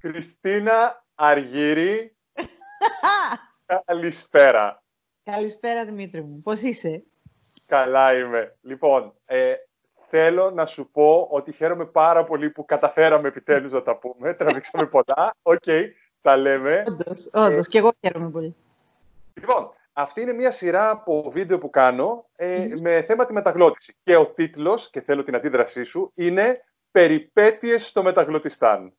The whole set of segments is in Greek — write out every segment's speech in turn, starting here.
Χριστίνα Αργύρη. Καλησπέρα. Καλησπέρα Δημήτρη μου. Πώς είσαι; Καλά είμαι. Λοιπόν, ε, θέλω να σου πω ότι χαίρομαι πάρα πολύ που καταφέραμε επιτέλους να τα πούμε. Τραβήξαμε πολλά. OK, okay, τα λέμε. Όντως, όντως. Ε, και εγώ χαίρομαι πολύ. Λοιπόν, αυτή είναι μια σειρά από βίντεο που κάνω ε, με θέμα τη μεταγλώττιση. Και ο τίτλος, και θέλω την αντίδρασή σου, είναι «Περιπέτειες στο Μεταγλωτιστάν».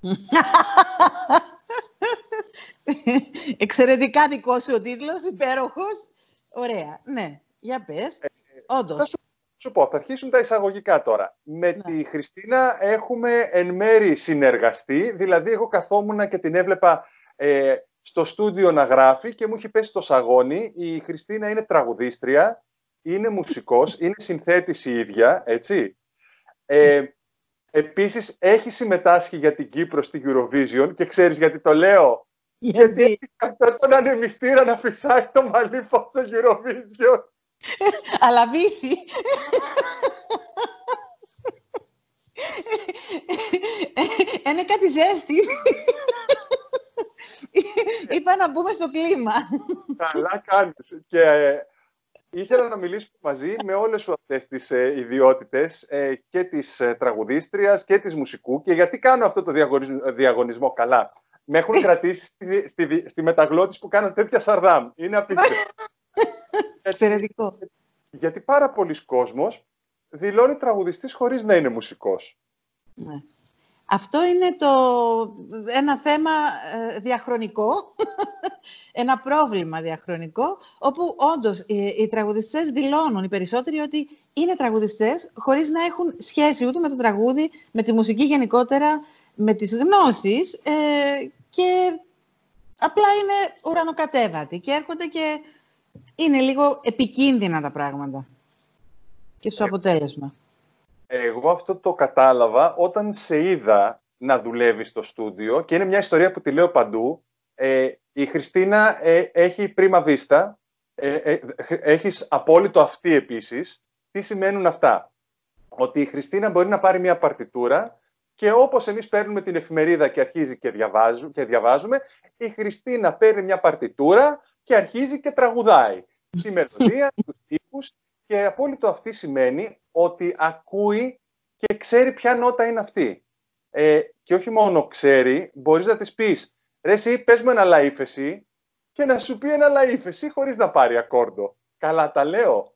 Εξαιρετικά δικό σου ο τίτλος, υπέροχος. Ωραία, ναι. Για πες. Ε, Όντως. Σου, σου πω, θα αρχίσουν τα εισαγωγικά τώρα. Με ναι. τη Χριστίνα έχουμε εν μέρη συνεργαστεί, δηλαδή εγώ καθόμουν και την έβλεπα ε, στο στούντιο να γράφει και μου έχει πέσει το σαγόνι. Η Χριστίνα είναι τραγουδίστρια, είναι μουσικός, είναι συνθέτης η ίδια, έτσι. Ε, επίσης, έχει συμμετάσχει για την Κύπρο στη Eurovision και ξέρεις γιατί το λέω; Γιατί, γιατί αυτό τον ανεμιστήρα να φυσάει το μαλλί στο Eurovision. Αλλά βύση. Είναι κάτι ζέστης. Είπα να μπούμε στο κλίμα. Καλά κάνεις. Και ε, ήθελα να μιλήσουμε μαζί με όλες σου αυτές τις ε, ιδιότητες ε, και της ε, τραγουδίστριας και της μουσικού και γιατί κάνω αυτό το διαγωνισμό καλά; Με έχουν κρατήσει στη, στη, στη μεταγλώτηση που κάνω τέτοια σαρδάμ. Είναι απίστευτο. Εξαιρετικό. Γιατί πάρα πολλοί κόσμος δηλώνει τραγουδιστής χωρίς να είναι μουσικός. Ναι. Αυτό είναι το, ένα θέμα ε, διαχρονικό, ένα πρόβλημα διαχρονικό, όπου όντως οι, οι τραγουδιστές δηλώνουν οι περισσότεροι ότι είναι τραγουδιστές χωρίς να έχουν σχέση ούτε με το τραγούδι, με τη μουσική γενικότερα, με τις γνώσεις ε, και απλά είναι ουρανοκατέβατοι και έρχονται και είναι λίγο επικίνδυνα τα πράγματα και στο ε, αποτέλεσμα. Εγώ αυτό το κατάλαβα όταν σε είδα να δουλεύει στο στούντιο και είναι μια ιστορία που τη λέω παντού. Ε, η Χριστίνα ε, έχει πρίμα βίστα, ε, ε, έχεις απόλυτο αυτή επίσης. Τι σημαίνουν αυτά; Ότι η Χριστίνα μπορεί να πάρει μια παρτιτούρα και όπως εμείς παίρνουμε την εφημερίδα και αρχίζει και, διαβάζουμε, και διαβάζουμε, η Χριστίνα παίρνει μια παρτιτούρα και αρχίζει και τραγουδάει. Τη μελωδία, τους τύπους και απόλυτο αυτή σημαίνει ότι ακούει και ξέρει ποια νότα είναι αυτή. Ε, και όχι μόνο ξέρει, μπορείς να της πεις «Ρε εσύ, πες μου ένα λαΐφεση» και να σου πει ένα λαΐφεση χωρίς να πάρει ακόρντο. Καλά τα λέω.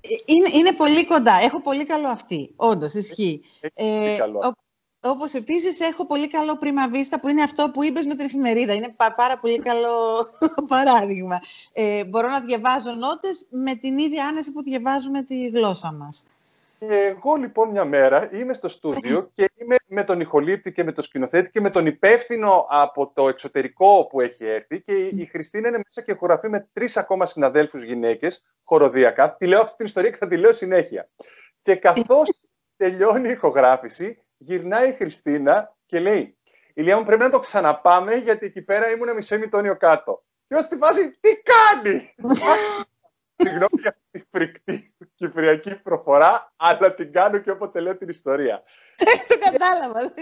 Ε, είναι, είναι πολύ κοντά. Έχω πολύ καλό αυτή. Όντως, ισχύει. Έχει, ε, καλό. Όπως επίσης έχω πολύ καλό πρίμα βίστα που είναι αυτό που είπες με την εφημερίδα. Είναι πάρα πολύ καλό παράδειγμα. Ε, μπορώ να διαβάζω νότες με την ίδια άνεση που διαβάζουμε τη γλώσσα μας. Εγώ λοιπόν μια μέρα είμαι στο στούντιο και είμαι με τον ηχολήπτη και με τον σκηνοθέτη και με τον υπεύθυνο από το εξωτερικό που έχει έρθει και η Χριστίνα είναι μέσα και χωραφεί με τρεις ακόμα συναδέλφους γυναίκες χοροδιακά. Τη λέω αυτή την ιστορία και θα τη λέω συνέχεια. Και καθώς τελειώνει η ηχογράφηση, γυρνάει η Χριστίνα και λέει «Ηλία μου πρέπει να το ξαναπάμε γιατί εκεί πέρα ήμουν μισό ημιτόνιο κάτω». Και ως τη βάζει «Τι κάνει» Συγγνώμη για τη φρικτή κυπριακή προφορά, αλλά την κάνω και όποτε λέω την ιστορία. το κατάλαβα.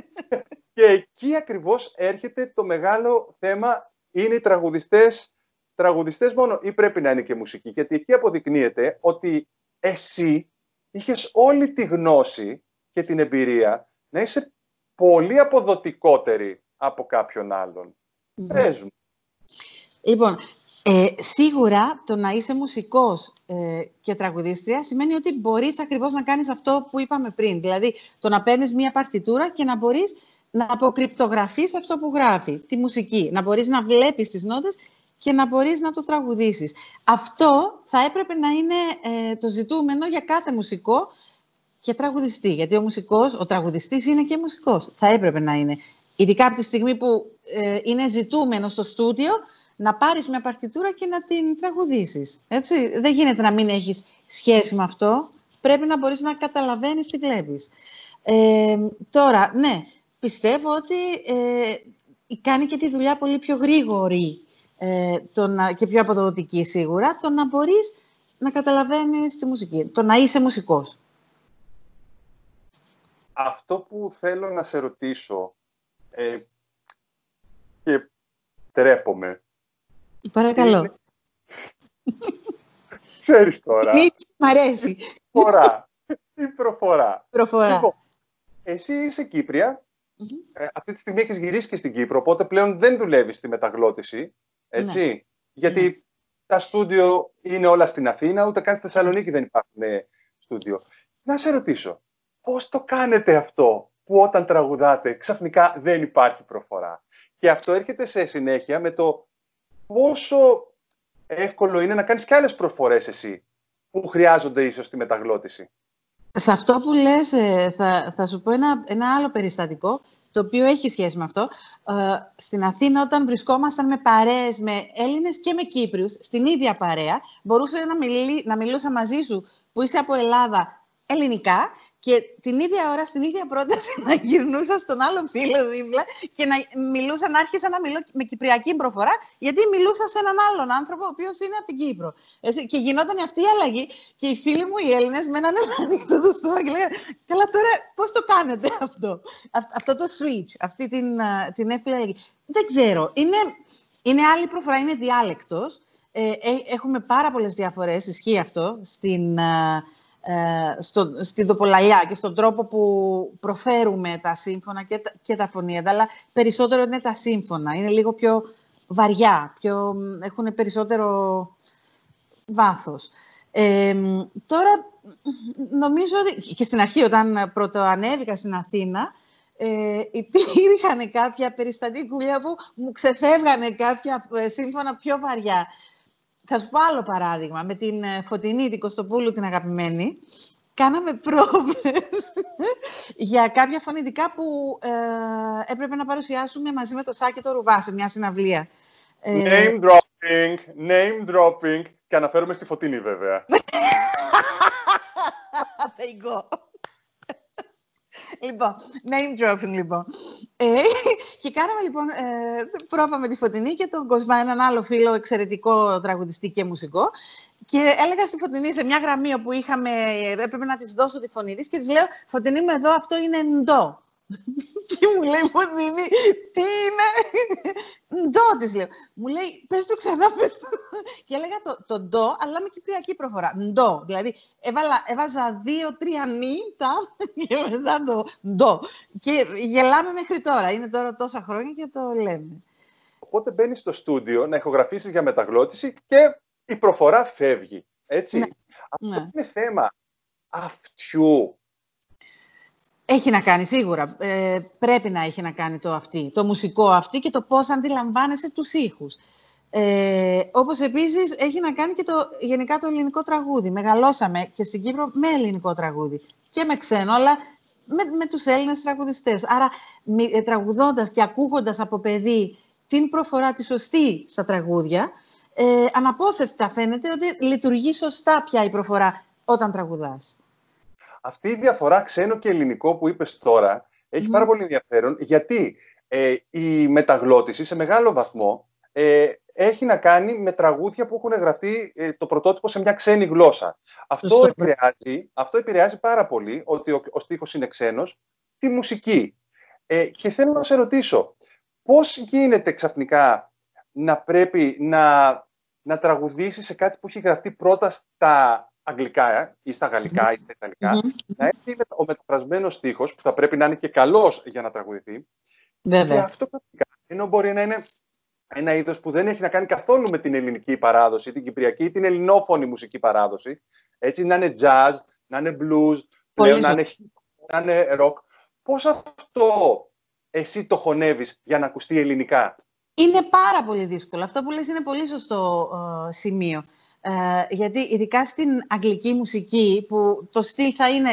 και εκεί ακριβώς έρχεται το μεγάλο θέμα, είναι οι τραγουδιστές, τραγουδιστές μόνο ή πρέπει να είναι και μουσική. Γιατί εκεί αποδεικνύεται ότι εσύ είχες όλη τη γνώση και την εμπειρία να είσαι πολύ αποδοτικότερη από κάποιον άλλον. Πες μου. Λοιπόν, ε, σίγουρα το να είσαι μουσικός ε, και τραγουδίστρια σημαίνει ότι μπορείς ακριβώς να κάνεις αυτό που είπαμε πριν. Δηλαδή το να παίρνεις μία παρτιτούρα και να μπορείς να αποκρυπτογραφείς αυτό που γράφει, τη μουσική. Να μπορείς να βλέπεις τις νότες και να μπορείς να το τραγουδήσεις. Αυτό θα έπρεπε να είναι ε, το ζητούμενο για κάθε μουσικό και τραγουδιστή. Γιατί ο μουσικός, ο τραγουδιστής είναι και μουσικός. Θα έπρεπε να είναι. Ειδικά από τη στιγμή που ε, είναι ζητούμενος στο στούντιο να πάρεις μια παρτιτούρα και να την τραγουδήσεις. Έτσι. Δεν γίνεται να μην έχεις σχέση με αυτό. Πρέπει να μπορείς να καταλαβαίνεις τι βλέπεις. Ε, τώρα, ναι, πιστεύω ότι ε, κάνει και τη δουλειά πολύ πιο γρήγορη ε, το να, και πιο αποδοτική σίγουρα, το να μπορείς να καταλαβαίνεις τη μουσική, το να είσαι μουσικός. Αυτό που θέλω να σε ρωτήσω, ε, και τρέπομαι. Παρακαλώ. Είναι... Ξέρεις τώρα. Τι μ' αρέσει. Προφορά. Τι προφορά; Προφορά. Λοιπόν, εσύ είσαι Ε, αυτή τη στιγμή έχεις γυρίσει και στην Κύπρο, οπότε πλέον δεν δουλεύεις στη μεταγλώτηση. Έτσι. Ναι. Γιατί ναι. τα στούντιο είναι όλα στην Αθήνα, ούτε καν στη Θεσσαλονίκη δεν υπάρχουν ε, στούντιο. Να σε ρωτήσω, πώς το κάνετε αυτό που όταν τραγουδάτε ξαφνικά δεν υπάρχει προφορά; Και αυτό έρχεται σε συνέχεια με το πόσο εύκολο είναι να κάνεις και άλλες προφορές εσύ που χρειάζονται ίσως τη μεταγλώτηση. Σε αυτό που λες ε, θα, θα σου πω ένα, ένα άλλο περιστατικό το οποίο έχει σχέση με αυτό. Ε, στην Αθήνα, όταν βρισκόμασταν με παρέες, με Έλληνες και με Κύπριους, στην ίδια παρέα, μπορούσε να, μιλή, να μιλούσα μαζί σου που είσαι από Ελλάδα ελληνικά και την ίδια ώρα, στην ίδια πρόταση, να γυρνούσα στον άλλο φίλο δίπλα και να μιλούσα, να άρχισα να μιλώ με κυπριακή προφορά, γιατί μιλούσα σε έναν άλλον άνθρωπο, ο οποίος είναι από την Κύπρο. Έτσι, και γινόταν αυτή η αλλαγή και οι φίλοι μου οι Έλληνες με έναν ανοιχτό το στόμα και λέγανε Καλά, τώρα πώς το κάνετε αυτό, αυτό το switch, αυτή την, την εύκολη αλλαγή. Δεν ξέρω. Είναι, είναι άλλη προφορά, είναι διάλεκτος. Ε, ε, έχουμε πάρα πολλές διαφορές, ισχύει αυτό, στην, ε, στο, στην τοπολαλιά και στον τρόπο που προφέρουμε τα σύμφωνα και τα, και τα φωνήεντα, αλλά περισσότερο είναι τα σύμφωνα. Είναι λίγο πιο βαριά, πιο, έχουν περισσότερο βάθος. Ε, τώρα, νομίζω ότι και στην αρχή, όταν πρωτοανέβηκα στην Αθήνα, ε, υπήρχαν κάποια περιστατικούλια που μου ξεφεύγανε κάποια ε, σύμφωνα πιο βαριά. Θα σου πω άλλο παράδειγμα. Με την ε, Φωτεινή, την Κωστοπούλου, την αγαπημένη, κάναμε πρόβες για κάποια φωνητικά που ε, έπρεπε να παρουσιάσουμε μαζί με το Σάκη το Ρουβά σε μια συναυλία. Ε, name dropping, name dropping. Και αναφέρομαι στη Φωτεινή βέβαια. There you go. Λοιπόν, name dropping λοιπόν. Ε, και κάναμε λοιπόν ε, πρόβα με τη Φωτεινή και τον Κοσμά, έναν άλλο φίλο εξαιρετικό τραγουδιστή και μουσικό. Και έλεγα στη Φωτεινή σε μια γραμμή όπου είχαμε, έπρεπε να της δώσω τη φωνή της και της λέω «Φωτεινή μου εδώ αυτό είναι ντο». Τι μου λέει Φωτεινή, τι είναι; Ντο της λέω. Μου λέει, πες το ξανά, πες το. Και έλεγα το, το ντο, αλλά με κυπριακή προφορά. Ντο. Δηλαδή, έβαλα, έβαζα δύο-τρία νι, τα, και μετά το ντο. Και γελάμε μέχρι τώρα. Είναι τώρα τόσα χρόνια και το λέμε. Οπότε μπαίνεις στο στούντιο να ηχογραφήσεις για μεταγλώτηση και η προφορά φεύγει. Έτσι. Ναι. Αυτό ναι. είναι θέμα αυτιού έχει να κάνει σίγουρα. Ε, πρέπει να έχει να κάνει το αυτή, το μουσικό αυτή και το πώς αντιλαμβάνεσαι τους ήχους. Ε, όπως επίσης έχει να κάνει και το, γενικά το ελληνικό τραγούδι. Μεγαλώσαμε και στην Κύπρο με ελληνικό τραγούδι και με ξένο, αλλά με, με τους Έλληνες τραγουδιστές. Άρα ε, τραγουδώντας και ακούγοντας από παιδί την προφορά τη σωστή στα τραγούδια, ε, αναπόφευκτα φαίνεται ότι λειτουργεί σωστά πια η προφορά όταν τραγουδάς. Αυτή η διαφορά ξένο και ελληνικό που είπες τώρα έχει πάρα πολύ ενδιαφέρον γιατί ε, η μεταγλώτηση σε μεγάλο βαθμό ε, έχει να κάνει με τραγούδια που έχουν γραφτεί ε, το πρωτότυπο σε μια ξένη γλώσσα. Αυτό επηρεάζει, αυτό επηρεάζει πάρα πολύ ότι ο, ο στίχος είναι ξένος, τη μουσική. Ε, και θέλω να σε ρωτήσω, πώς γίνεται ξαφνικά να πρέπει να, να τραγουδήσεις σε κάτι που έχει γραφτεί πρώτα στα αγγλικά ή στα γαλλικά ή στα ιταλικά, να έρθει ο μεταφρασμένος στίχος που θα πρέπει να είναι και καλός για να τραγουδηθεί. Βέβαια. Και αυτό πρακτικά, ενώ μπορεί να είναι ένα είδος που δεν έχει να κάνει καθόλου με την ελληνική παράδοση, την κυπριακή ή την ελληνόφωνη μουσική παράδοση. Έτσι, να είναι jazz, να είναι blues, πλέον, να είναι, να είναι rock. Πώς αυτό εσύ το χωνεύεις για να ακουστεί ελληνικά; Είναι πάρα πολύ δύσκολο. Αυτό που λες είναι πολύ σωστό ε, σημείο. Ε, γιατί ειδικά στην αγγλική μουσική, που το στυλ θα είναι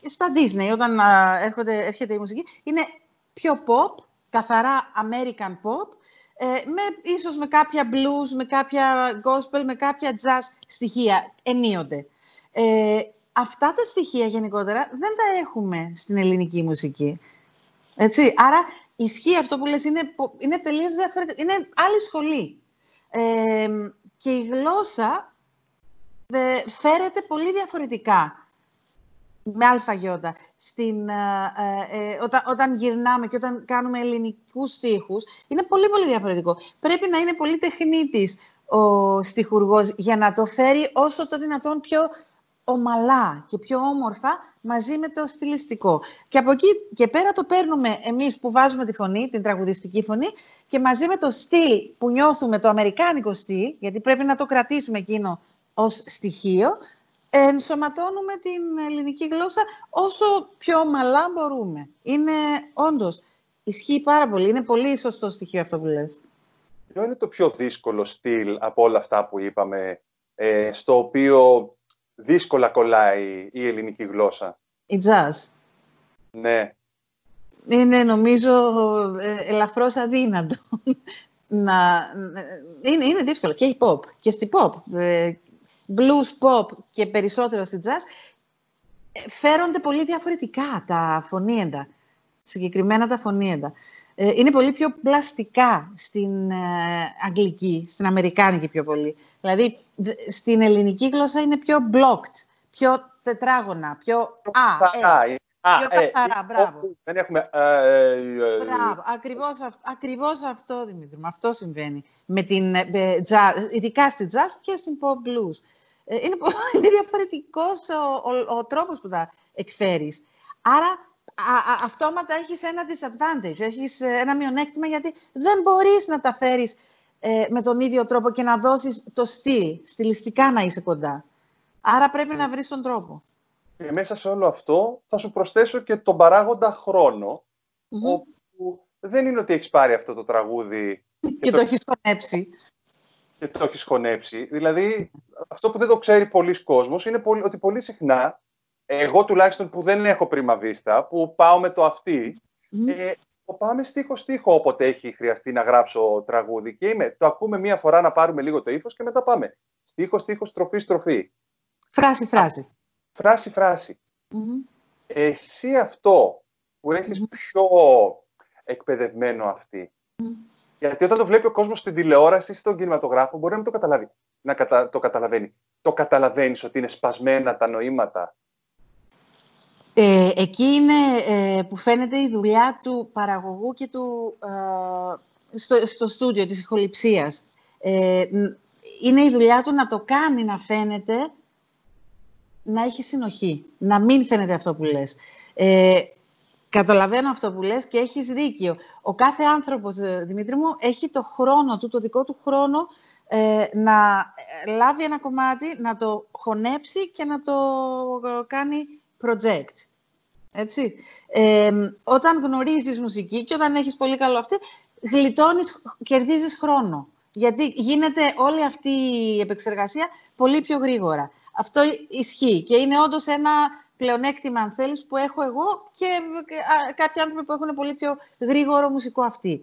στα Disney, όταν ε, έρχονται, έρχεται η μουσική, είναι πιο pop, καθαρά American pop, ε, με, ίσως με κάποια blues, με κάποια gospel, με κάποια jazz στοιχεία, ενίοτε. Ε, αυτά τα στοιχεία γενικότερα δεν τα έχουμε στην ελληνική μουσική. Έτσι. Άρα ισχύει αυτό που λες, είναι, είναι τελείως διαφορετικό. Είναι άλλη σχολή. Ε, και η γλώσσα ε, φέρεται πολύ διαφορετικά με αλφαγιώτα. Στην, ε, ε, όταν, όταν γυρνάμε και όταν κάνουμε ελληνικούς στίχους, είναι πολύ πολύ διαφορετικό. Πρέπει να είναι πολύ τεχνίτης ο στιχουργός για να το φέρει όσο το δυνατόν πιο ομαλά και πιο όμορφα μαζί με το στιλιστικό. Και από εκεί και πέρα το παίρνουμε εμείς που βάζουμε τη φωνή, την τραγουδιστική φωνή και μαζί με το στυλ που νιώθουμε, το αμερικάνικο στυλ, γιατί πρέπει να το κρατήσουμε εκείνο ως στοιχείο, ενσωματώνουμε την ελληνική γλώσσα όσο πιο ομαλά μπορούμε. Είναι όντως, ισχύει πάρα πολύ. Είναι πολύ σωστό στοιχείο αυτό που λες. Ποιο είναι το πιο δύσκολο στυλ από όλα αυτά που είπαμε, ε, στο οποίο δύσκολα κολλάει η ελληνική γλώσσα; Η jazz. Ναι. Είναι νομίζω ε, ελαφρώς αδύνατο. να, είναι, είναι δύσκολο και η pop και στη pop. Ε, blues, pop και περισσότερο στη jazz ε, φέρονται πολύ διαφορετικά τα φωνήεντα. Συγκεκριμένα τα φωνήεντα. Ε, είναι πολύ πιο πλαστικά στην ε, αγγλική, στην αμερικάνικη πιο πολύ. Δηλαδή, στην ελληνική γλώσσα είναι πιο blocked, πιο τετράγωνα, πιο α, ε, πιο καθαρά, μπράβο. Δεν έχουμε... Μπράβο, ακριβώς, αυτό, ακριβώς αυτό, Δημήτρη αυτό συμβαίνει. Με την, ειδικά στη jazz και στην pop blues. Είναι, είναι διαφορετικός ο, ο, ο τρόπος που τα εκφέρεις. Άρα, α, αυτόματα έχεις ένα disadvantage, έχεις ε, ένα μειονέκτημα γιατί δεν μπορείς να τα φέρεις ε, με τον ίδιο τρόπο και να δώσεις το στυλ, στιλιστικά να είσαι κοντά. Άρα πρέπει να βρεις τον τρόπο. Και μέσα σε όλο αυτό θα σου προσθέσω και τον παράγοντα χρόνο, όπου δεν είναι ότι έχεις πάρει αυτό το τραγούδι και, και το, το έχεις χωνέψει. Και το έχεις χωνέψει. Δηλαδή, αυτό που δεν το ξέρει πολλοί κόσμος είναι ότι πολύ συχνά εγώ τουλάχιστον που δεν έχω πρίμα βίστα, που πάω με το αυτή, mm. ε, πάμε στίχο-στίχο όποτε έχει χρειαστεί να γράψω τραγούδι και είμαι, το ακούμε μία φορά να πάρουμε λίγο το ύφος και μετά πάμε. Στίχο-στίχο, στροφή-στροφή. Φράση-φράση. Φράση-φράση. Εσύ αυτό που έχεις πιο εκπαιδευμένο αυτή, γιατί όταν το βλέπει ο κόσμος στην τηλεόραση, στον κινηματογράφο, μπορεί να μην το καταλάβει. Να κατα... το καταλαβαίνει. Το καταλαβαίνεις ότι είναι σπασμένα τα νοήματα ε, εκεί είναι ε, που φαίνεται η δουλειά του παραγωγού και του, ε, στο, στο στούντιο της ηχοληψίας. Ε, είναι η δουλειά του να το κάνει να φαίνεται να έχει συνοχή, να μην φαίνεται αυτό που λες. Ε, καταλαβαίνω αυτό που λες και έχεις δίκιο. Ο κάθε άνθρωπος, Δημήτρη μου, έχει το χρόνο του, το δικό του χρόνο να λάβει ένα κομμάτι, να το χωνέψει και να το κάνει project. Έτσι. όταν γνωρίζεις μουσική και όταν έχεις πολύ καλό αυτή, γλιτώνεις, κερδίζεις χρόνο. Γιατί γίνεται όλη αυτή η επεξεργασία πολύ πιο γρήγορα. Αυτό ισχύει και είναι όντως ένα πλεονέκτημα, αν θέλεις, που έχω εγώ και κάποιοι άνθρωποι που έχουν πολύ πιο γρήγορο μουσικό αυτή.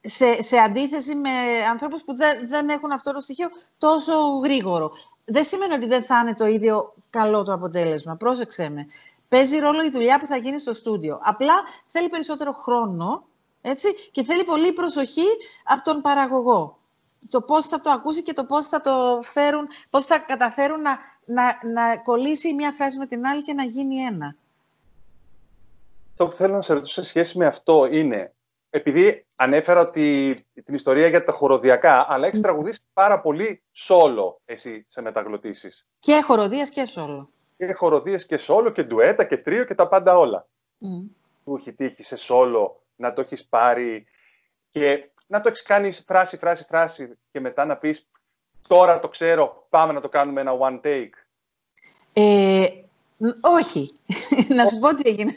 σε, σε αντίθεση με ανθρώπους που δεν, δεν έχουν αυτό το στοιχείο τόσο γρήγορο. Δεν σημαίνει ότι δεν θα είναι το ίδιο καλό το αποτέλεσμα. Πρόσεξε με παίζει ρόλο η δουλειά που θα γίνει στο στούντιο. Απλά θέλει περισσότερο χρόνο έτσι, και θέλει πολύ προσοχή από τον παραγωγό. Το πώς θα το ακούσει και το πώς θα το φέρουν, πώς θα καταφέρουν να, να, να κολλήσει μια φράση με την άλλη και να γίνει ένα. Το που θέλω να σε ρωτήσω σε σχέση με αυτό είναι, επειδή ανέφερα ότι την ιστορία για τα χοροδιακά, αλλά έχεις τραγουδήσει πάρα πολύ σόλο εσύ σε μεταγλωτήσεις. Και χοροδίες και σόλο και χοροδίες και σόλο και ντουέτα και τρίο και τα πάντα όλα. Mm. Του έχει τύχει σε σόλο να το έχεις πάρει και να το έχεις κάνει φράση, φράση, φράση και μετά να πεις τώρα το ξέρω, πάμε να το κάνουμε ένα one take. Ε, όχι. να σου πω τι έγινε.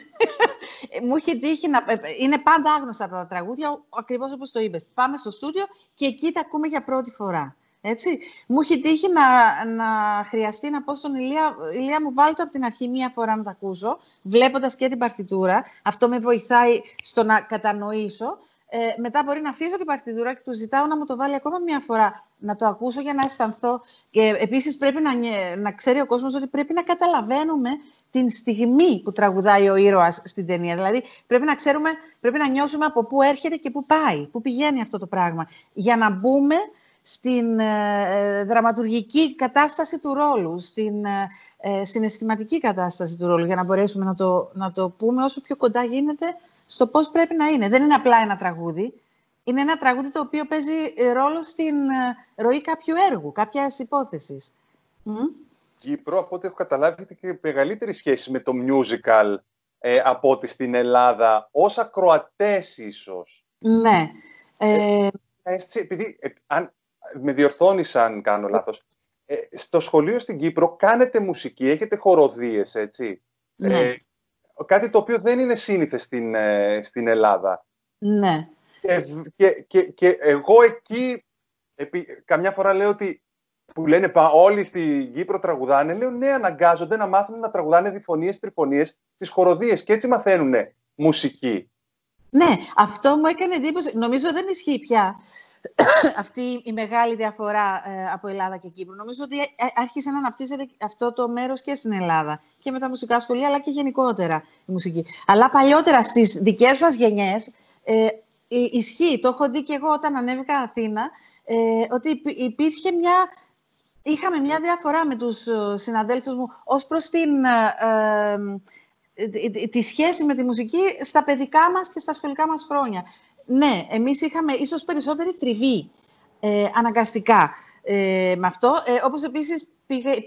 Μου είχε τύχει να... Ε, είναι πάντα άγνωστα τα τραγούδια, ακριβώς όπως το είπες. Πάμε στο στούντιο και εκεί τα ακούμε για πρώτη φορά. Έτσι. Μου έχει τύχει να, να χρειαστεί να πω στον Ηλία, Ηλία μου βάλει το από την αρχή μία φορά να τα ακούσω, βλέποντας και την παρτιτούρα. Αυτό με βοηθάει στο να κατανοήσω. Ε, μετά μπορεί να αφήσω την παρτιτούρα και του ζητάω να μου το βάλει ακόμα μία φορά να το ακούσω για να αισθανθώ. Και επίσης πρέπει να, να ξέρει ο κόσμος ότι πρέπει να καταλαβαίνουμε την στιγμή που τραγουδάει ο ήρωας στην ταινία. Δηλαδή πρέπει να ξέρουμε, πρέπει να νιώσουμε από πού έρχεται και πού πάει, πού πηγαίνει αυτό το πράγμα. Για να μπούμε στην ε, δραματουργική κατάσταση του ρόλου, στην ε, συναισθηματική κατάσταση του ρόλου, για να μπορέσουμε να το, να το πούμε όσο πιο κοντά γίνεται στο πώς πρέπει να είναι. Δεν είναι απλά ένα τραγούδι. Είναι ένα τραγούδι το οποίο παίζει ρόλο στην ροή κάποιου έργου, κάποιας υπόθεσης. Κύπρο, από ό,τι έχω καταλάβει, έχει και μεγαλύτερη σχέση με το musical ε, από ότι στην Ελλάδα, ως ακροατές ίσως. Ναι. Ε, ε, επειδή, ε, αν, με διορθώνεις αν κάνω λάθος, ε, στο σχολείο στην Κύπρο κάνετε μουσική, έχετε χοροδίες, έτσι. Ναι. κάτι το οποίο δεν είναι σύνηθες στην, στην Ελλάδα. Ναι. Και, και, και, εγώ εκεί, επί, καμιά φορά λέω ότι που λένε όλοι στην Κύπρο τραγουδάνε, λέω ναι, αναγκάζονται να μάθουν να τραγουδάνε διφωνίες, τριφωνίες στις χοροδίες και έτσι μαθαίνουν μουσική. Ναι, αυτό μου έκανε εντύπωση. Νομίζω δεν ισχύει πια αυτή η μεγάλη διαφορά ε, από Ελλάδα και Κύπρο. Νομίζω ότι ε, ε, άρχισε να αναπτύσσεται αυτό το μέρος και στην Ελλάδα και με τα μουσικά σχολεία, αλλά και γενικότερα η μουσική. Αλλά παλιότερα στις δικές μας γενιές ε, ισχύει, το έχω δει και εγώ όταν ανέβηκα Αθήνα, ε, ότι υπήρχε μια είχαμε μια διαφορά με τους ε, συναδέλφους μου ως προς την, ε, ε, τη σχέση με τη μουσική στα παιδικά μας και στα σχολικά μας χρόνια. Ναι, εμείς είχαμε ίσως περισσότερη τριβή αναγκαστικά με αυτό. όπως επίσης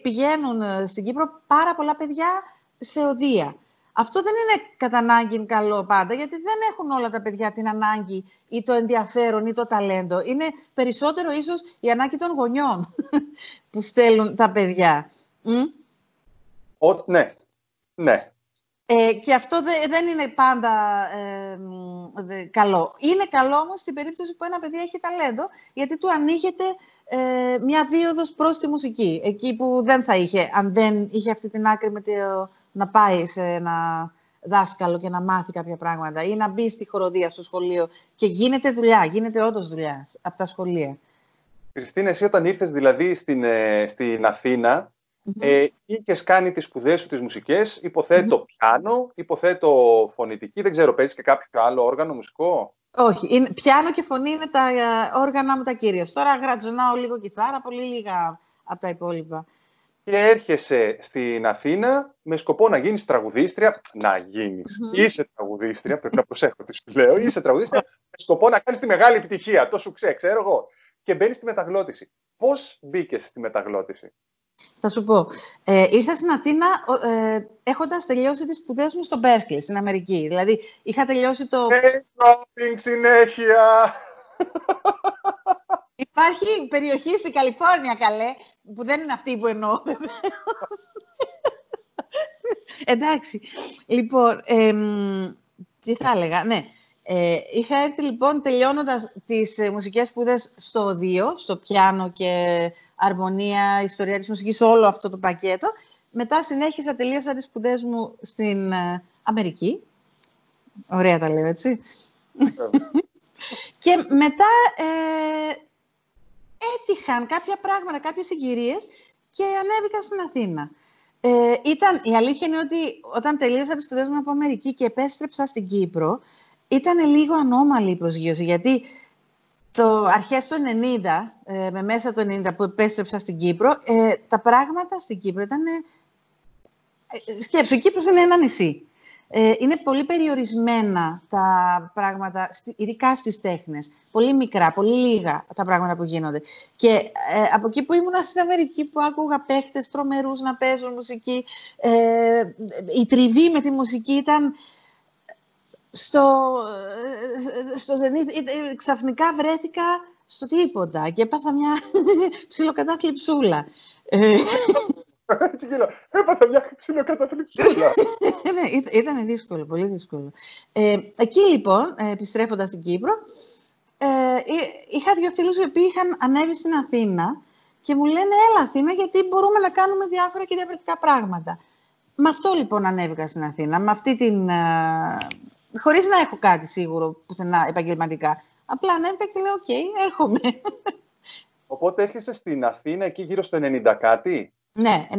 πηγαίνουν στην Κύπρο πάρα πολλά παιδιά σε οδεία. Αυτό δεν είναι κατά ανάγκη καλό πάντα, γιατί δεν έχουν όλα τα παιδιά την ανάγκη ή το ενδιαφέρον ή το ταλέντο. Είναι περισσότερο ίσως η ανάγκη των γονιών που στέλνουν τα παιδιά. Ο, ναι, ναι. Ε, και αυτό δεν είναι πάντα ε, καλό. Είναι καλό όμως στην περίπτωση που ένα παιδί έχει ταλέντο, γιατί του ανοίγεται ε, μια δίωδος προς τη μουσική. Εκεί που δεν θα είχε, αν δεν είχε αυτή την άκρη με το να πάει σε ένα δάσκαλο και να μάθει κάποια πράγματα ή να μπει στη χοροδία στο σχολείο και γίνεται δουλειά, γίνεται όντως δουλειά από τα σχολεία. Χριστίνα, εσύ όταν ήρθες δηλαδή στην, ε, στην αθηνα mm-hmm. ε, είχες κάνει τις σπουδές σου τις μουσικές, υποθέτω πιάνο, υποθέτω φωνητική, δεν ξέρω, παίζεις και κάποιο άλλο όργανο μουσικό; Όχι, είναι, πιάνο και φωνή είναι τα ε, όργανα μου τα κυρίως. Τώρα γρατζονάω λίγο κιθάρα, πολύ λίγα από τα υπόλοιπα και έρχεσαι στην Αθήνα με σκοπό να γίνεις τραγουδίστρια. Να γίνεις. Είσαι τραγουδίστρια, πρέπει να προσέχω τι σου λέω. Είσαι τραγουδίστρια με σκοπό να κάνεις τη μεγάλη επιτυχία. Το σου ξέρω, ξέρω εγώ. Και μπαίνεις στη μεταγλώτηση. Πώς μπήκες στη μεταγλώτηση; Θα σου πω. Ε, ήρθα στην Αθήνα ε, έχοντας τελειώσει τις σπουδές μου στο Μπέρκλι, στην Αμερική. Δηλαδή, είχα τελειώσει το... Hey, συνέχεια! Υπάρχει περιοχή στη Καλιφόρνια, καλέ, που δεν είναι αυτή που εννοώ, Εντάξει. Λοιπόν, τι θα έλεγα, ναι. Ε, είχα έρθει λοιπόν τελειώνοντας τις ε, μουσικές σπουδές στο οδείο, στο πιάνο και αρμονία, ιστορία της μουσικής, όλο αυτό το πακέτο. Μετά συνέχισα, τελείωσα τις σπουδές μου στην ε, Αμερική. Ωραία τα λέω, έτσι. και μετά ε, έτυχαν κάποια πράγματα, κάποιες συγκυρίες και ανέβηκα στην Αθήνα. Ε, ήταν, η αλήθεια είναι ότι όταν τελείωσα τις σπουδές μου από Αμερική και επέστρεψα στην Κύπρο, ήταν λίγο ανώμαλη η προσγείωση, γιατί το αρχές του 90, ε, με μέσα το 90 που επέστρεψα στην Κύπρο, ε, τα πράγματα στην Κύπρο ήταν... Ε, σκέψου, η Κύπρος είναι ένα νησί. Ε, είναι πολύ περιορισμένα τα πράγματα, ειδικά στις τέχνες. Πολύ μικρά, πολύ λίγα τα πράγματα που γίνονται. Και ε, από εκεί που ήμουν στην Αμερική, που άκουγα παίχτες τρομερούς να παίζουν μουσική, ε, η τριβή με τη μουσική ήταν στο, ε, στο Ξαφνικά βρέθηκα στο τίποτα και έπαθα μια ψιλοκατάθλιψούλα. Έτσι γύρω. Έπαθα μια ψιλοκαταθλιψούλα. ναι, ήταν δύσκολο, πολύ δύσκολο. Ε, εκεί λοιπόν, ε, επιστρέφοντας στην Κύπρο, ε, είχα δύο φίλους οι οποίοι είχαν ανέβει στην Αθήνα και μου λένε έλα Αθήνα γιατί μπορούμε να κάνουμε διάφορα και διαφορετικά πράγματα. Με αυτό λοιπόν ανέβηκα στην Αθήνα, με αυτή την... Ε, χωρίς να έχω κάτι σίγουρο πουθενά επαγγελματικά. Απλά ανέβηκα και λέω, OK, okay, έρχομαι. Οπότε έρχεσαι στην Αθήνα εκεί γύρω στο 90 κάτι; Ναι, 96-97,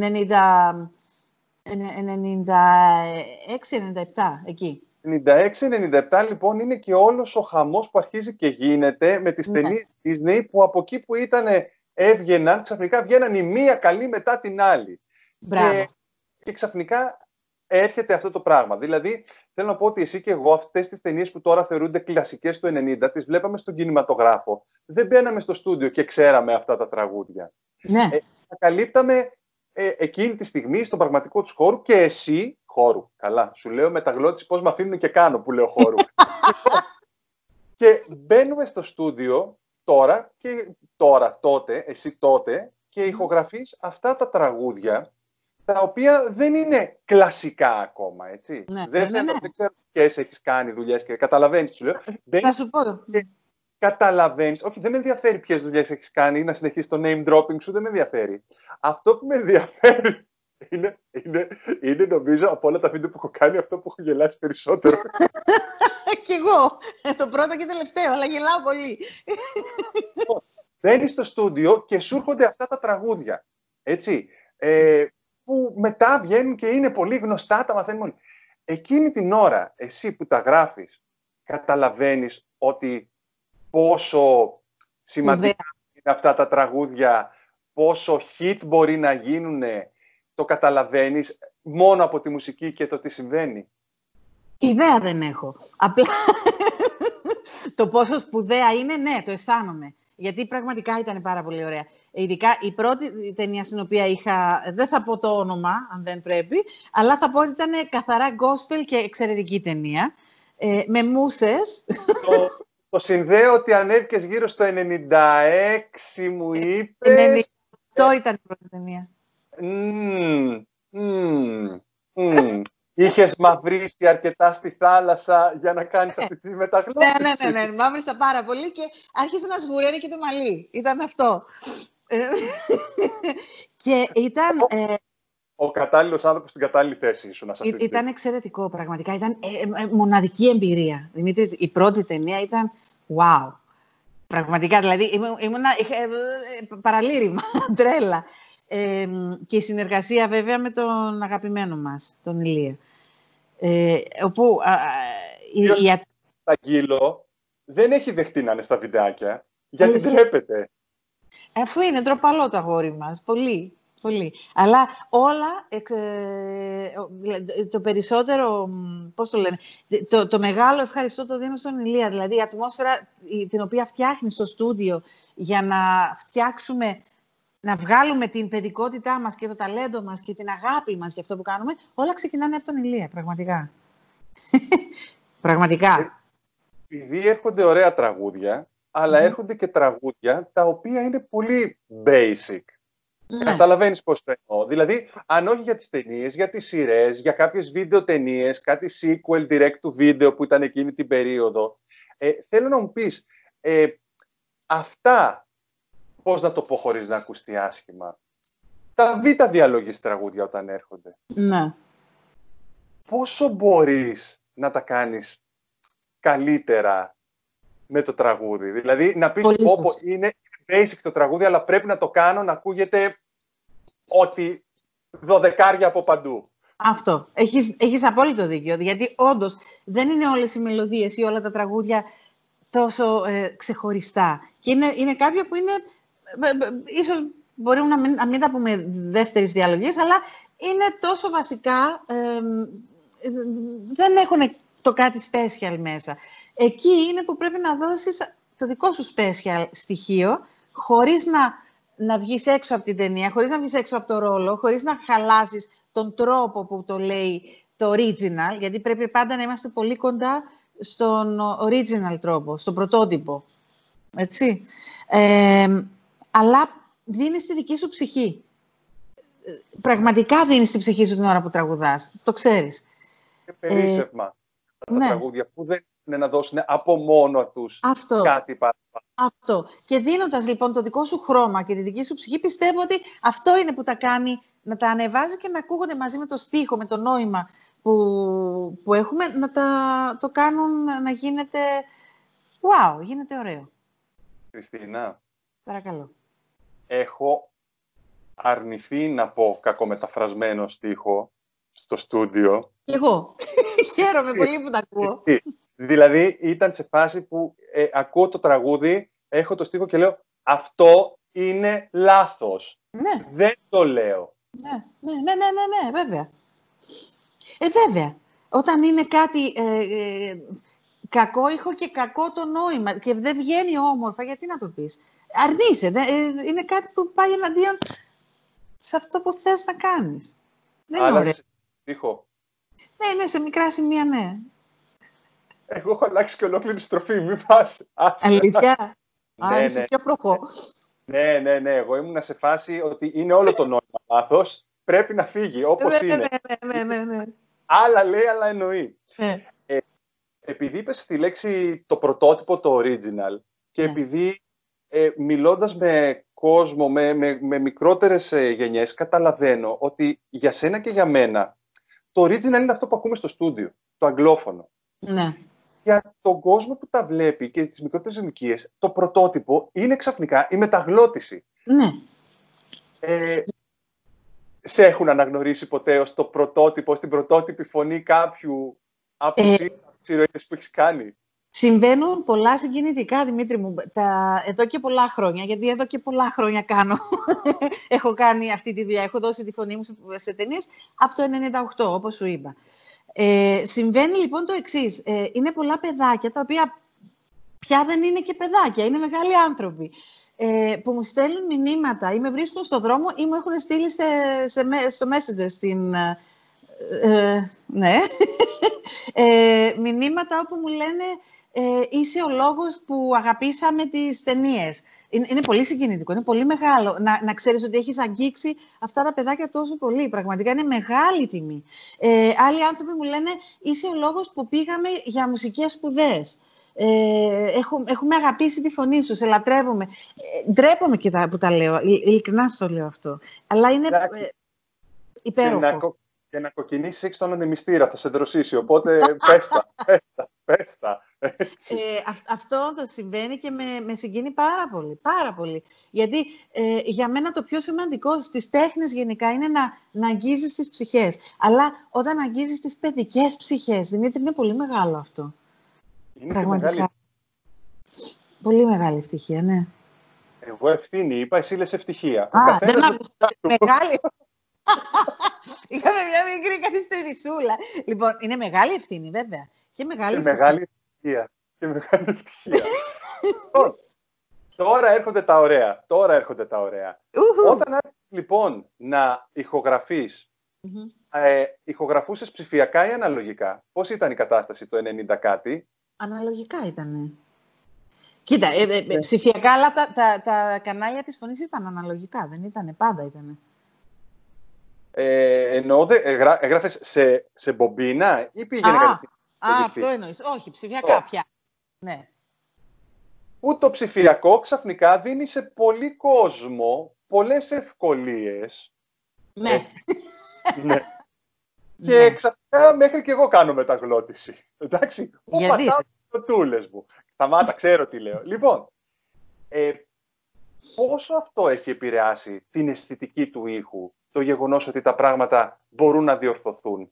εκεί. 96-97 λοιπόν είναι και όλος ο χαμός που αρχίζει και γίνεται με τις ναι. ταινίες Disney που από εκεί που ήταν έβγαιναν, ξαφνικά βγαίναν η μία καλή μετά την άλλη. Και, και ξαφνικά έρχεται αυτό το πράγμα. Δηλαδή, θέλω να πω ότι εσύ και εγώ αυτές τις ταινίες που τώρα θεωρούνται κλασικές του 90, τις βλέπαμε στον κινηματογράφο. Δεν μπαίναμε στο στούντιο και ξέραμε αυτά τα τραγούδια. Ναι. Ε, τα καλύπταμε ε, εκείνη τη στιγμή στον πραγματικό τους χώρο και εσύ. Χώρου. Καλά. Σου λέω μεταγλώτηση πώς με αφήνουν και κάνω που λέω χώρου. και μπαίνουμε στο στούντιο τώρα και τώρα, τότε, εσύ τότε και ηχογραφείς αυτά τα τραγούδια τα οποία δεν είναι κλασικά ακόμα, έτσι. Ναι, δεν, ναι, ναι. δεν ξέρω ποιες έχεις κάνει δουλειές και καταλαβαίνεις, σου λέω. Θα σου πω. καταλαβαίνεις, όχι δεν με ενδιαφέρει ποιες δουλειές έχεις κάνει ή να συνεχίσεις το name dropping σου, δεν με ενδιαφέρει. Αυτό που με ενδιαφέρει είναι, είναι, είναι νομίζω από όλα τα βίντεο που έχω κάνει αυτό που έχω γελάσει περισσότερο. Κι εγώ. Ε, το πρώτο και τελευταίο, αλλά γελάω πολύ. Μπαίνεις στο στούντιο και σου έρχονται αυτά τα τραγούδια. Έτσι. Ε, που μετά βγαίνουν και είναι πολύ γνωστά, τα μαθαίνουμε όλοι. Εκείνη την ώρα, εσύ που τα γράφεις, καταλαβαίνεις ότι πόσο σημαντικά είναι αυτά τα τραγούδια, πόσο hit μπορεί να γίνουν, το καταλαβαίνεις μόνο από τη μουσική και το τι συμβαίνει; Ιδέα δεν έχω. Απλά το πόσο σπουδαία είναι, ναι, το αισθάνομαι. Γιατί πραγματικά ήταν πάρα πολύ ωραία. Ειδικά η πρώτη ταινία στην οποία είχα, δεν θα πω το όνομα, αν δεν πρέπει, αλλά θα πω ότι ήταν καθαρά gospel και εξαιρετική ταινία. Ε, με μουσες. Το, το συνδέω ότι ανέβηκες γύρω στο 96, μου είπες. 98 ήταν η πρώτη ταινία. Mm, mm, mm. Είχες μαυρίσει αρκετά στη θάλασσα για να κάνεις αυτή τη μεταγλώτηση. Ναι, ναι, ναι, ναι. Μαύρισα πάρα πολύ και άρχισε να σγουραίνει και το μαλλί. Ήταν αυτό. και ήταν... Ε, ο κατάλληλος άνθρωπος στην κατάλληλη θέση ήσουν να Ήταν Ήταν εξαιρετικό, πραγματικά. Ήταν ε, ε, μοναδική εμπειρία. Δημήτρη, η πρώτη ταινία ήταν wow. Πραγματικά, δηλαδή, ήμουν, είχα, παραλήρημα, τρέλα και η συνεργασία βέβαια με τον αγαπημένο μας, τον Ηλία. Ε, όπου α, η, η... Αγγίλο δεν έχει δεχτεί να είναι στα βιντεάκια, γιατί τρέπεται. Αφού είναι τροπαλό το αγόρι μας, πολύ. Πολύ. Αλλά όλα, το περισσότερο, πώς το λένε, το, το μεγάλο ευχαριστώ το δίνω στον Ηλία. Δηλαδή η ατμόσφαιρα την οποία φτιάχνει στο στούντιο για να φτιάξουμε να βγάλουμε την παιδικότητά μας και το ταλέντο μας και την αγάπη μας για αυτό που κάνουμε, όλα ξεκινάνε από τον Ηλία, πραγματικά. πραγματικά. Επειδή έρχονται ωραία τραγούδια, αλλά έρχονται και τραγούδια τα οποία είναι πολύ basic. Ναι. Καταλαβαίνεις πώς το εννοώ. Δηλαδή, αν όχι για τις ταινίες, για τις σειρές, για κάποιες βίντεο ταινίες, κάτι sequel direct to video που ήταν εκείνη την περίοδο, ε, θέλω να μου πεις, ε, αυτά πώς να το πω χωρίς να ακουστεί άσχημα; Τα β' διαλογής τραγούδια όταν έρχονται. Ναι. Πόσο μπορείς να τα κάνεις καλύτερα με το τραγούδι; Δηλαδή να πεις όπου είναι basic το τραγούδι αλλά πρέπει να το κάνω να ακούγεται ότι δωδεκάρια από παντού. Αυτό. Έχεις, έχεις απόλυτο δίκιο. Γιατί όντως δεν είναι όλες οι μελωδίες ή όλα τα τραγούδια τόσο ε, ξεχωριστά. Και είναι, είναι κάποια που είναι ίσως μπορούμε να μην, να μην τα πούμε δεύτερης διαλογής, αλλά είναι τόσο βασικά, δεν έχουν το κάτι special μέσα. Εκεί είναι που πρέπει να δώσεις το δικό σου special στοιχείο, χωρίς να, να βγεις έξω από την ταινία, χωρίς να βγεις έξω από το ρόλο, χωρίς να χαλάσεις τον τρόπο που το λέει το original, γιατί πρέπει πάντα να είμαστε πολύ κοντά στον original τρόπο, στον πρωτότυπο. Έτσι αλλά δίνεις τη δική σου ψυχή. Πραγματικά δίνεις τη ψυχή σου την ώρα που τραγουδάς. Το ξέρεις. Και περίσσευμα. Ε, τα ναι. τραγούδια που δεν είναι να δώσουν από μόνο τους Αυτό. κάτι παραπάνω. Αυτό. Και δίνοντας λοιπόν το δικό σου χρώμα και τη δική σου ψυχή, πιστεύω ότι αυτό είναι που τα κάνει να τα ανεβάζει και να ακούγονται μαζί με το στίχο, με το νόημα που, που έχουμε, να τα, το κάνουν να γίνεται wow, γίνεται ωραίο. Χριστίνα. Παρακαλώ έχω αρνηθεί να πω κακομεταφρασμένο στίχο στο στούντιο. Εγώ. Χαίρομαι πολύ που τα ακούω. Δηλαδή ήταν σε φάση που ε, ακούω το τραγούδι, έχω το στίχο και λέω αυτό είναι λάθος. Ναι. Δεν το λέω. Ναι, ναι, ναι, ναι, ναι, ναι βέβαια. Ε, βέβαια. Όταν είναι κάτι ε, ε, κακό ήχο και κακό το νόημα και δεν βγαίνει όμορφα, γιατί να το πεις. Αρνείσαι. Ε, είναι κάτι που πάει εναντίον σε αυτό που θες να κάνεις. Δεν είναι ωραίο. Ήχο. Ναι, ναι, σε μικρά σημεία, ναι. Εγώ έχω αλλάξει και ολόκληρη στροφή, μην πας. Αλήθεια; Α, ναι, είσαι ναι. πιο προχώ. Ναι, ναι, ναι. Εγώ ήμουν σε φάση ότι είναι όλο το νόημα λάθος. Πρέπει να φύγει όπως ναι, είναι. Ναι, ναι, ναι, ναι. Άλλα λέει, άλλα εννοεί. Ναι. Ε, επειδή είπες τη λέξη το πρωτότυπο, το original, και ναι. επειδή ε, μιλώντας με κόσμο, με, με, με μικρότερες ε, γενιές, καταλαβαίνω ότι για σένα και για μένα το original είναι αυτό που ακούμε στο στούντιο, το αγγλόφωνο. Ναι για τον κόσμο που τα βλέπει και τις μικρότερες ηλικίες, το πρωτότυπο είναι ξαφνικά η μεταγλώτηση. Ναι. Ε, σε έχουν αναγνωρίσει ποτέ ως το πρωτότυπο, στην πρωτότυπη φωνή κάποιου από ε, τις που έχεις κάνει; Συμβαίνουν πολλά συγκινητικά, Δημήτρη μου, τα, εδώ και πολλά χρόνια, γιατί εδώ και πολλά χρόνια κάνω, έχω κάνει αυτή τη δουλειά, έχω δώσει τη φωνή μου σε, σε ταινίες από το 98, όπως σου είπα. Ε, συμβαίνει λοιπόν το εξής. Ε, είναι πολλά παιδάκια τα οποία πια δεν είναι και παιδάκια, είναι μεγάλοι άνθρωποι. Ε, που μου στέλνουν μηνύματα ή με βρίσκουν στο δρόμο ή μου έχουν στείλει σε, σε, στο Messenger στην... Ε, ε ναι. ε, μηνύματα όπου μου λένε ε, είσαι ο λόγος που αγαπήσαμε τις ταινίες. Είναι, είναι, πολύ συγκινητικό, είναι πολύ μεγάλο. Να, να ξέρεις ότι έχεις αγγίξει αυτά τα παιδάκια τόσο πολύ. Πραγματικά είναι μεγάλη τιμή. Ε, άλλοι άνθρωποι μου λένε είσαι ο λόγος που πήγαμε για μουσικές σπουδές. Ε, έχουμε, έχουμε αγαπήσει τη φωνή σου, σε λατρεύουμε. Ε, ντρέπομαι και τα, που τα λέω, ειλικρινά το λέω αυτό. Αλλά είναι ε, υπέροχο. Και να, να κοκκινήσεις έχεις τον ανεμιστήρα, θα σε δροσίσει, οπότε πέστα, πέστα, πέστα. Ε, αυτό το συμβαίνει και με, με συγκίνει πάρα πολύ, πάρα πολύ. Γιατί ε, για μένα το πιο σημαντικό στις τέχνες γενικά είναι να, να αγγίζεις τις ψυχές. Αλλά όταν αγγίζεις τις παιδικές ψυχές, Δημήτρη, είναι πολύ μεγάλο αυτό. Είναι Πραγματικά. Μεγάλη... Πολύ μεγάλη ευτυχία, ναι. Εγώ ευθύνη είπα, εσύ λες ευτυχία. Α, δεν άκουσα. μεγάλη... Είχαμε μια μικρή καθυστερησούλα. Λοιπόν, είναι μεγάλη ευθύνη, βέβαια. Και μεγάλη, και μεγάλη ευτυχία. Και μεγάλη ευτυχία. Λοιπόν, τώρα έρχονται τα ωραία. Τώρα έρχονται τα ωραία. Όταν άρχισες λοιπόν να ηχογραφείς, mm ε, ηχογραφούσες ψηφιακά ή αναλογικά; Πώς ήταν η κατάσταση το 90 κάτι; Αναλογικά ήταν. Κοίτα, ε, ε, ε, ψηφιακά, αλλά τα, τα, τα κανάλια της φωνής ήταν αναλογικά, δεν ήταν, πάντα ήταν. Ε, εννοώ, έγραφες σε, σε μπομπίνα ή πήγαινε κάτι Α, αυτό εννοείς. Όχι, ψηφιακά πια. Ναι. Που το ψηφιακό ξαφνικά δίνει σε πολύ κόσμο πολλές ευκολίες. Ναι. Ε, ναι. Και ναι. ξαφνικά μέχρι και εγώ κάνω μεταγλώτηση. Εντάξει, πού πατάω το τούλες μου. Σταμάτα, ξέρω τι λέω. Λοιπόν, ε, πόσο αυτό έχει επηρεάσει την αισθητική του ήχου, το γεγονός ότι τα πράγματα μπορούν να διορθωθούν;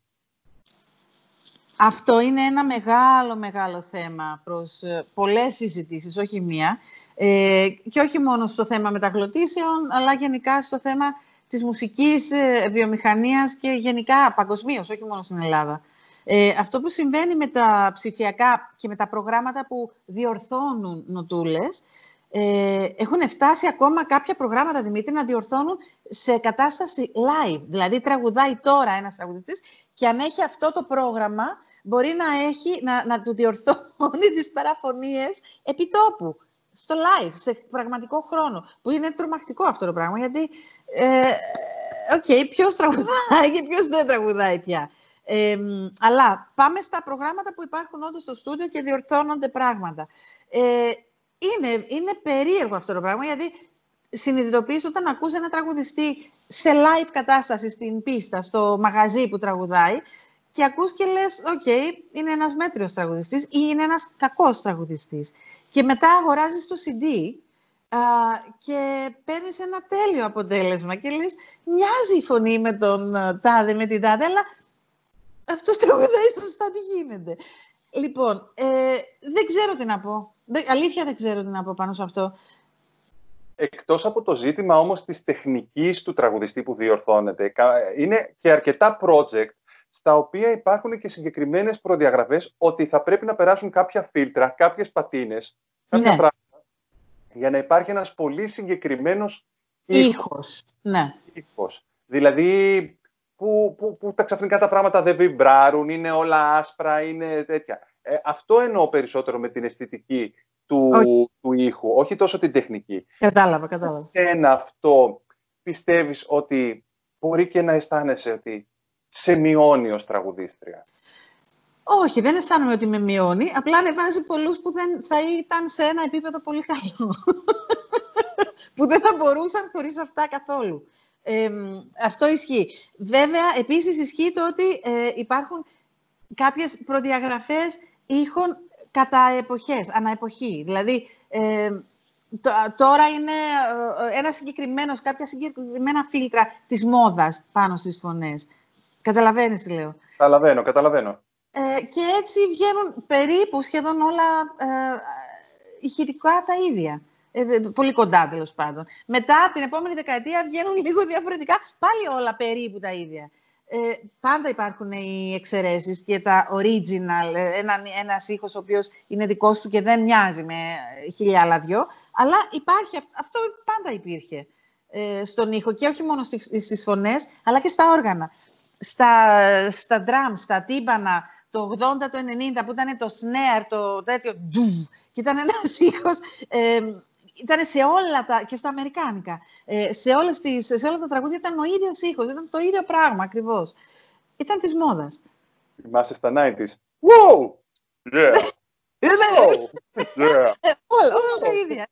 Αυτό είναι ένα μεγάλο, μεγάλο θέμα προς ε, πολλές συζητήσεις, όχι μία. Ε, και όχι μόνο στο θέμα μεταγλωτήσεων, αλλά γενικά στο θέμα της μουσικής ε, βιομηχανίας και γενικά παγκοσμίως, όχι μόνο στην Ελλάδα. Ε, αυτό που συμβαίνει με τα ψηφιακά και με τα προγράμματα που διορθώνουν νοτούλες, ε, έχουν φτάσει ακόμα κάποια προγράμματα, Δημήτρη, να διορθώνουν σε κατάσταση live. Δηλαδή, τραγουδάει τώρα ένας τραγουδιστής και αν έχει αυτό το πρόγραμμα, μπορεί να, έχει, να, να του διορθώνει τις παραφωνίες επιτόπου, στο live, σε πραγματικό χρόνο. Που είναι τρομακτικό αυτό το πράγμα, γιατί, ε, okay, ποιος τραγουδάει και ποιος δεν τραγουδάει πια. Ε, αλλά πάμε στα προγράμματα που υπάρχουν όντως στο στούντιο και διορθώνονται πράγματα. Ε, είναι, είναι περίεργο αυτό το πράγμα, γιατί συνειδητοποιείς όταν ακούς ένα τραγουδιστή σε live κατάσταση στην πίστα, στο μαγαζί που τραγουδάει και ακούς και λες, οκ, είναι ένας μέτριος τραγουδιστής ή είναι ένας κακός τραγουδιστής. Και μετά αγοράζεις το CD α, και παίρνεις ένα τέλειο αποτέλεσμα και λες, μοιάζει η φωνή με τον τάδε, με την τάδε, αλλά αυτός τραγουδάει σωστά, τι γίνεται. Λοιπόν, ε, δεν ξέρω τι να πω. Αλήθεια δεν ξέρω τι να πω πάνω σε αυτό. Εκτός από το ζήτημα όμως της τεχνικής του τραγουδιστή που διορθώνεται, είναι και αρκετά project στα οποία υπάρχουν και συγκεκριμένες προδιαγραφές ότι θα πρέπει να περάσουν κάποια φίλτρα, κάποιες πατίνες, κάποια ναι. πράγματα, για να υπάρχει ένας πολύ συγκεκριμένος ήχος. Ναι. ήχος. Δηλαδή, που, που, που τα ξαφνικά τα πράγματα δεν βιμπράρουν, είναι όλα άσπρα, είναι τέτοια. Ε, αυτό εννοώ περισσότερο με την αισθητική του, του ήχου, όχι τόσο την τεχνική. Κατάλαβα, κατάλαβα. ένα αυτό πιστεύεις ότι μπορεί και να αισθάνεσαι ότι σε μειώνει ως τραγουδίστρια; Όχι, δεν αισθάνομαι ότι με μειώνει. Απλά ανεβάζει πολλούς που δεν θα ήταν σε ένα επίπεδο πολύ καλό. που δεν θα μπορούσαν χωρίς αυτά καθόλου. Ε, αυτό ισχύει. Βέβαια, επίσης ισχύει το ότι ε, υπάρχουν κάποιες προδιαγραφές ήχων κατά εποχές, αναεποχή. Δηλαδή, ε, τώρα είναι ε, ένα συγκεκριμένος, κάποια συγκεκριμένα φίλτρα της μόδας πάνω στις φωνές. Καταλαβαίνεις, λέω. Καταλαβαίνω, καταλαβαίνω. Ε, και έτσι βγαίνουν περίπου σχεδόν όλα ε, ηχητικά τα ίδια. Ε, πολύ κοντά, τέλος πάντων. Μετά την επόμενη δεκαετία βγαίνουν λίγο διαφορετικά, πάλι όλα περίπου τα ίδια. Ε, πάντα υπάρχουν οι εξαιρέσεις και τα original, ε, ένα, ένας ήχος ο οποίος είναι δικός σου και δεν μοιάζει με χίλια άλλα δυο, αλλά υπάρχει, αυτό πάντα υπήρχε ε, στον ήχο και όχι μόνο στις φωνές, αλλά και στα όργανα. Στα, στα drums, στα τύμπανα, το 80, το 90 που ήταν το snare, το τέτοιο και ήταν ένας ήχος ε, ήταν σε όλα τα, και στα αμερικάνικα, ε, σε, όλες τις, σε όλα τα τραγούδια ήταν ο ίδιος ήχος, ήταν το ίδιο πράγμα ακριβώς. Ήταν της μόδας. Θυμάσαι στα 90's. Wow! Yeah! yeah! Όλα, τα ίδια.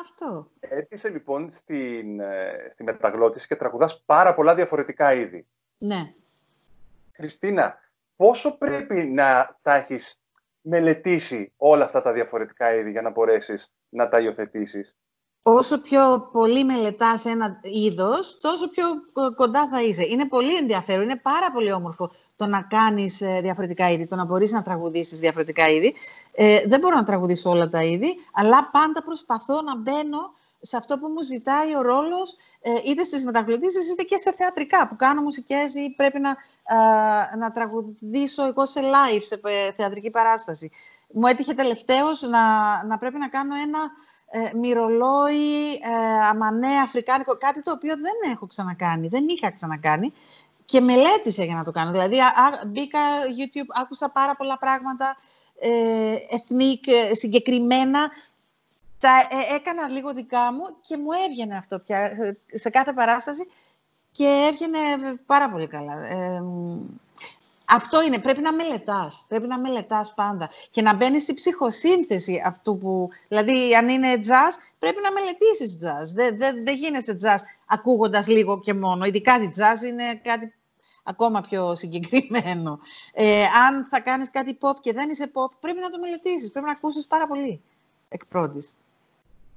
Αυτό. Έρχεσαι λοιπόν στην, ε, στη μεταγλώτηση και τραγουδάς πάρα πολλά διαφορετικά είδη. Ναι. Χριστίνα, πόσο πρέπει να τα έχεις μελετήσει όλα αυτά τα διαφορετικά είδη για να μπορέσεις να τα υιοθετήσεις. Όσο πιο πολύ μελετάς ένα είδος, τόσο πιο κοντά θα είσαι. Είναι πολύ ενδιαφέρον, είναι πάρα πολύ όμορφο το να κάνεις ε, διαφορετικά είδη, το να μπορείς να τραγουδήσεις διαφορετικά είδη. Ε, δεν μπορώ να τραγουδήσω όλα τα είδη, αλλά πάντα προσπαθώ να μπαίνω σε αυτό που μου ζητάει ο ρόλος, ε, είτε στις μεταγλωτήσεις, είτε και σε θεατρικά, που κάνω μουσικές ή πρέπει να, να τραγουδήσω εγώ σε live, σε θεατρική παράσταση. Μου έτυχε τελευταίως να, να πρέπει να κάνω ένα ε, μυρολόι, ε, αμανέ, αφρικάνικο, κάτι το οποίο δεν έχω ξανακάνει, δεν είχα ξανακάνει και μελέτησα για να το κάνω. Δηλαδή, μπήκα YouTube, άκουσα πάρα πολλά πράγματα, ε, εθνικ, συγκεκριμένα τα ε, έκανα λίγο δικά μου και μου έβγαινε αυτό πια ε, σε κάθε παράσταση και έβγαινε πάρα πολύ καλά. Ε, αυτό είναι, πρέπει να μελετάς, πρέπει να μελετάς πάντα και να μπαίνεις στη ψυχοσύνθεση αυτού που, δηλαδή αν είναι jazz, πρέπει να μελετήσεις jazz. Δεν δε, δε γίνεσαι jazz ακούγοντας λίγο και μόνο, ειδικά τη jazz είναι κάτι ακόμα πιο συγκεκριμένο. Ε, αν θα κάνεις κάτι pop και δεν είσαι pop, πρέπει να το μελετήσεις, πρέπει να ακούσεις πάρα πολύ εκ πρώτης.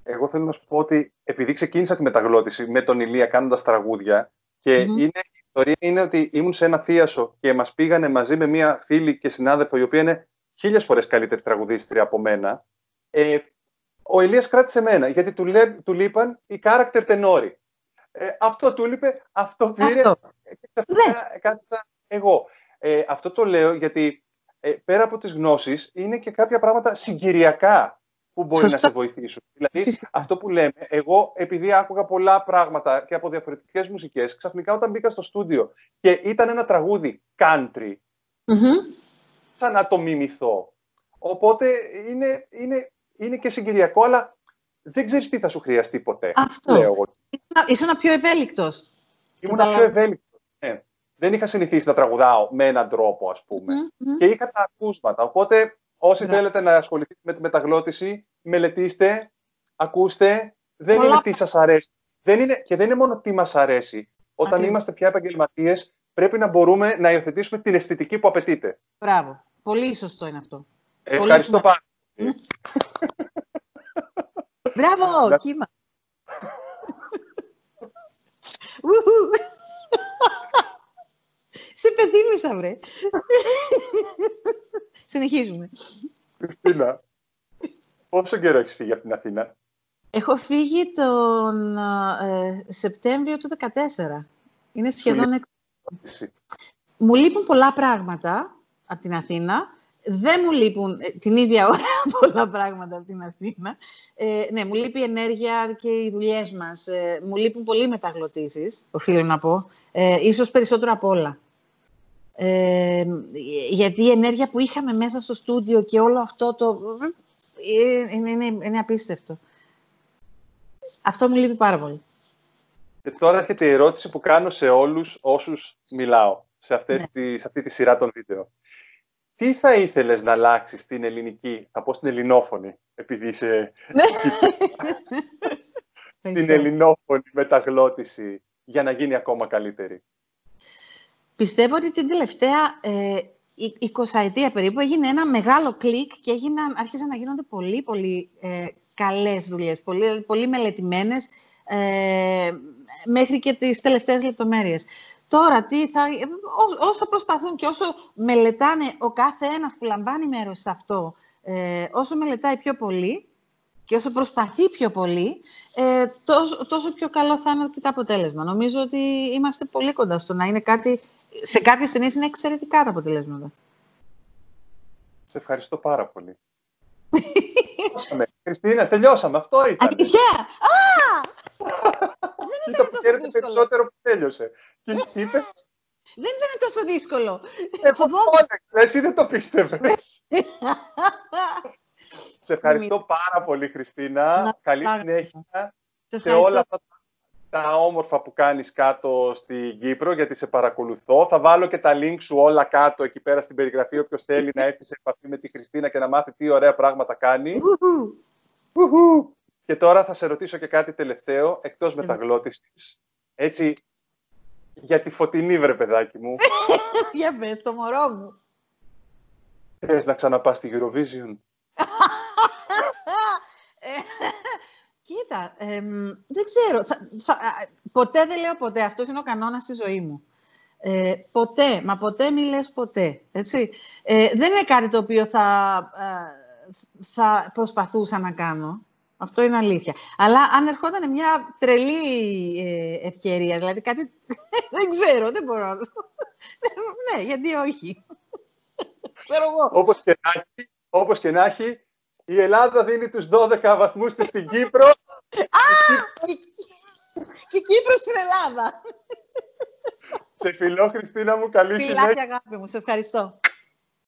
Εγώ θέλω να σου πω ότι επειδή ξεκίνησα τη μεταγλώτηση με τον Ηλία κάνοντας τραγούδια και είναι, η ιστορία είναι ότι ήμουν σε ένα θίασο και μας πήγανε μαζί με μία φίλη και συνάδελφο η οποία είναι χίλιες φορές καλύτερη τραγουδίστρια από μένα. Ε, ο Ηλίας κράτησε μένα γιατί του, λέ, του λείπαν οι character τενόροι. Ε, αυτό του είπε, αυτό πήρε αυτό. και ναι. εγώ. Ε, αυτό το λέω γιατί ε, πέρα από τις γνώσεις είναι και κάποια πράγματα συγκυριακά που μπορεί να σε βοηθήσουν. Δηλαδή, αυτό που λέμε, εγώ επειδή άκουγα πολλά πράγματα και από διαφορετικές μουσικές, ξαφνικά όταν μπήκα στο στούντιο και ήταν ένα τραγούδι country, mm-hmm. να το μιμηθώ. Οπότε είναι, είναι, είναι και συγκυριακό, αλλά δεν ξέρεις τι θα σου χρειαστεί ποτέ. Αυτό. Λέω εγώ. Ήσουν πιο ευέλικτος. Ήμουν πιο ευέλικτος, ναι. Δεν είχα συνηθίσει να τραγουδάω με έναν τρόπο, ας πούμε. Και είχα τα ακούσματα. Οπότε Όσοι ναι. θέλετε να ασχοληθείτε με τη μεταγλώτηση, μελετήστε, ακούστε. Δεν είναι τι σας αρέσει. Δεν είναι, και δεν είναι μόνο τι μας αρέσει. Όταν είμαστε πια επαγγελματίες, πρέπει να μπορούμε να υιοθετήσουμε την αισθητική που απαιτείται. Μπράβο. Πολύ σωστό είναι αυτό. Ευχαριστώ πάρα πολύ. Μπράβο, κύμα. υπενθύμησα, βρε. Συνεχίζουμε. Χριστίνα, πόσο καιρό έχεις φύγει από την Αθήνα; Έχω φύγει τον ε, Σεπτέμβριο του 2014. Είναι σχεδόν... Μου λείπουν πολλά πράγματα από την Αθήνα. Δεν μου λείπουν ε, την ίδια ώρα πολλά πράγματα από την Αθήνα. Ε, ναι, μου λείπει η ενέργεια και οι δουλειές μας. Ε, μου λείπουν πολλοί μεταγλωτήσεις, οφείλω να πω. Ε, ίσως περισσότερο από όλα. Ε, γιατί η ενέργεια που είχαμε μέσα στο στούντιο και όλο αυτό το... Ε, είναι, είναι, είναι απίστευτο. Αυτό μου λείπει πάρα πολύ. Και τώρα έρχεται η ερώτηση που κάνω σε όλους όσους μιλάω σε, αυτές ναι. τη, σε αυτή τη σειρά των βίντεο. Τι θα ήθελες να αλλάξεις στην ελληνική, θα πω στην ελληνόφωνη, επειδή είσαι... Ναι. στην ελληνόφωνη μεταγλώτηση για να γίνει ακόμα καλύτερη. Πιστεύω ότι την τελευταία ε, 20 περίπου έγινε ένα μεγάλο κλικ και έγιναν, άρχισαν να γίνονται πολύ, πολύ ε, καλές δουλειές, πολύ, πολύ μελετημένες ε, μέχρι και τις τελευταίες λεπτομέρειες. Τώρα, τι θα, όσο προσπαθούν και όσο μελετάνε ο κάθε ένας που λαμβάνει μέρος σε αυτό, ε, όσο μελετάει πιο πολύ και όσο προσπαθεί πιο πολύ, ε, τόσο, τόσο πιο καλό θα είναι και το αποτέλεσμα. Νομίζω ότι είμαστε πολύ κοντά στο να είναι κάτι... Σε κάποιες ταινίες είναι εξαιρετικά τα αποτελέσματα. Σε ευχαριστώ πάρα πολύ. Χριστίνα, τελειώσαμε. Αυτό ήταν. Αλήθεια! Α! Δεν ήταν τόσο δύσκολο. περισσότερο που τέλειωσε. Και είπες... Δεν ήταν τόσο δύσκολο. Εγώ εσύ δεν το πίστευες. Σε ευχαριστώ πάρα πολύ, Χριστίνα. Καλή συνέχεια σε όλα αυτά τα όμορφα που κάνεις κάτω στην Κύπρο, γιατί σε παρακολουθώ. Θα βάλω και τα link σου όλα κάτω, εκεί πέρα στην περιγραφή, όποιος θέλει να έρθει σε επαφή με τη Χριστίνα και να μάθει τι ωραία πράγματα κάνει. Και τώρα θα σε ρωτήσω και κάτι τελευταίο, εκτός μεταγλώτησης. Έτσι, για τη φωτεινή, βρε παιδάκι μου. για πες, το μωρό μου. Θες να ξαναπάς στη Eurovision; Ε, κοίτα, δεν ξέρω. ποτέ δεν λέω ποτέ. Αυτός είναι ο κανόνας στη ζωή μου. Ε, ποτέ, μα ποτέ μη λες ποτέ. Έτσι. Ε, δεν είναι κάτι το οποίο θα, ε, θα προσπαθούσα να κάνω. Αυτό είναι αλήθεια. Αλλά αν ερχόταν μια τρελή ε, ευκαιρία, δηλαδή κάτι. δεν ξέρω, δεν μπορώ να το. ναι, γιατί όχι. Ξέρω εγώ. Όπως και, να έχει, όπως και να έχει, η Ελλάδα δίνει τους 12 βαθμούς της στην Κύπρο. Α! και η Κύπρος στην Ελλάδα. Σε φιλό, Χριστίνα μου, καλή συνέχεια. Φιλάκια, αγάπη μου. Σε ευχαριστώ.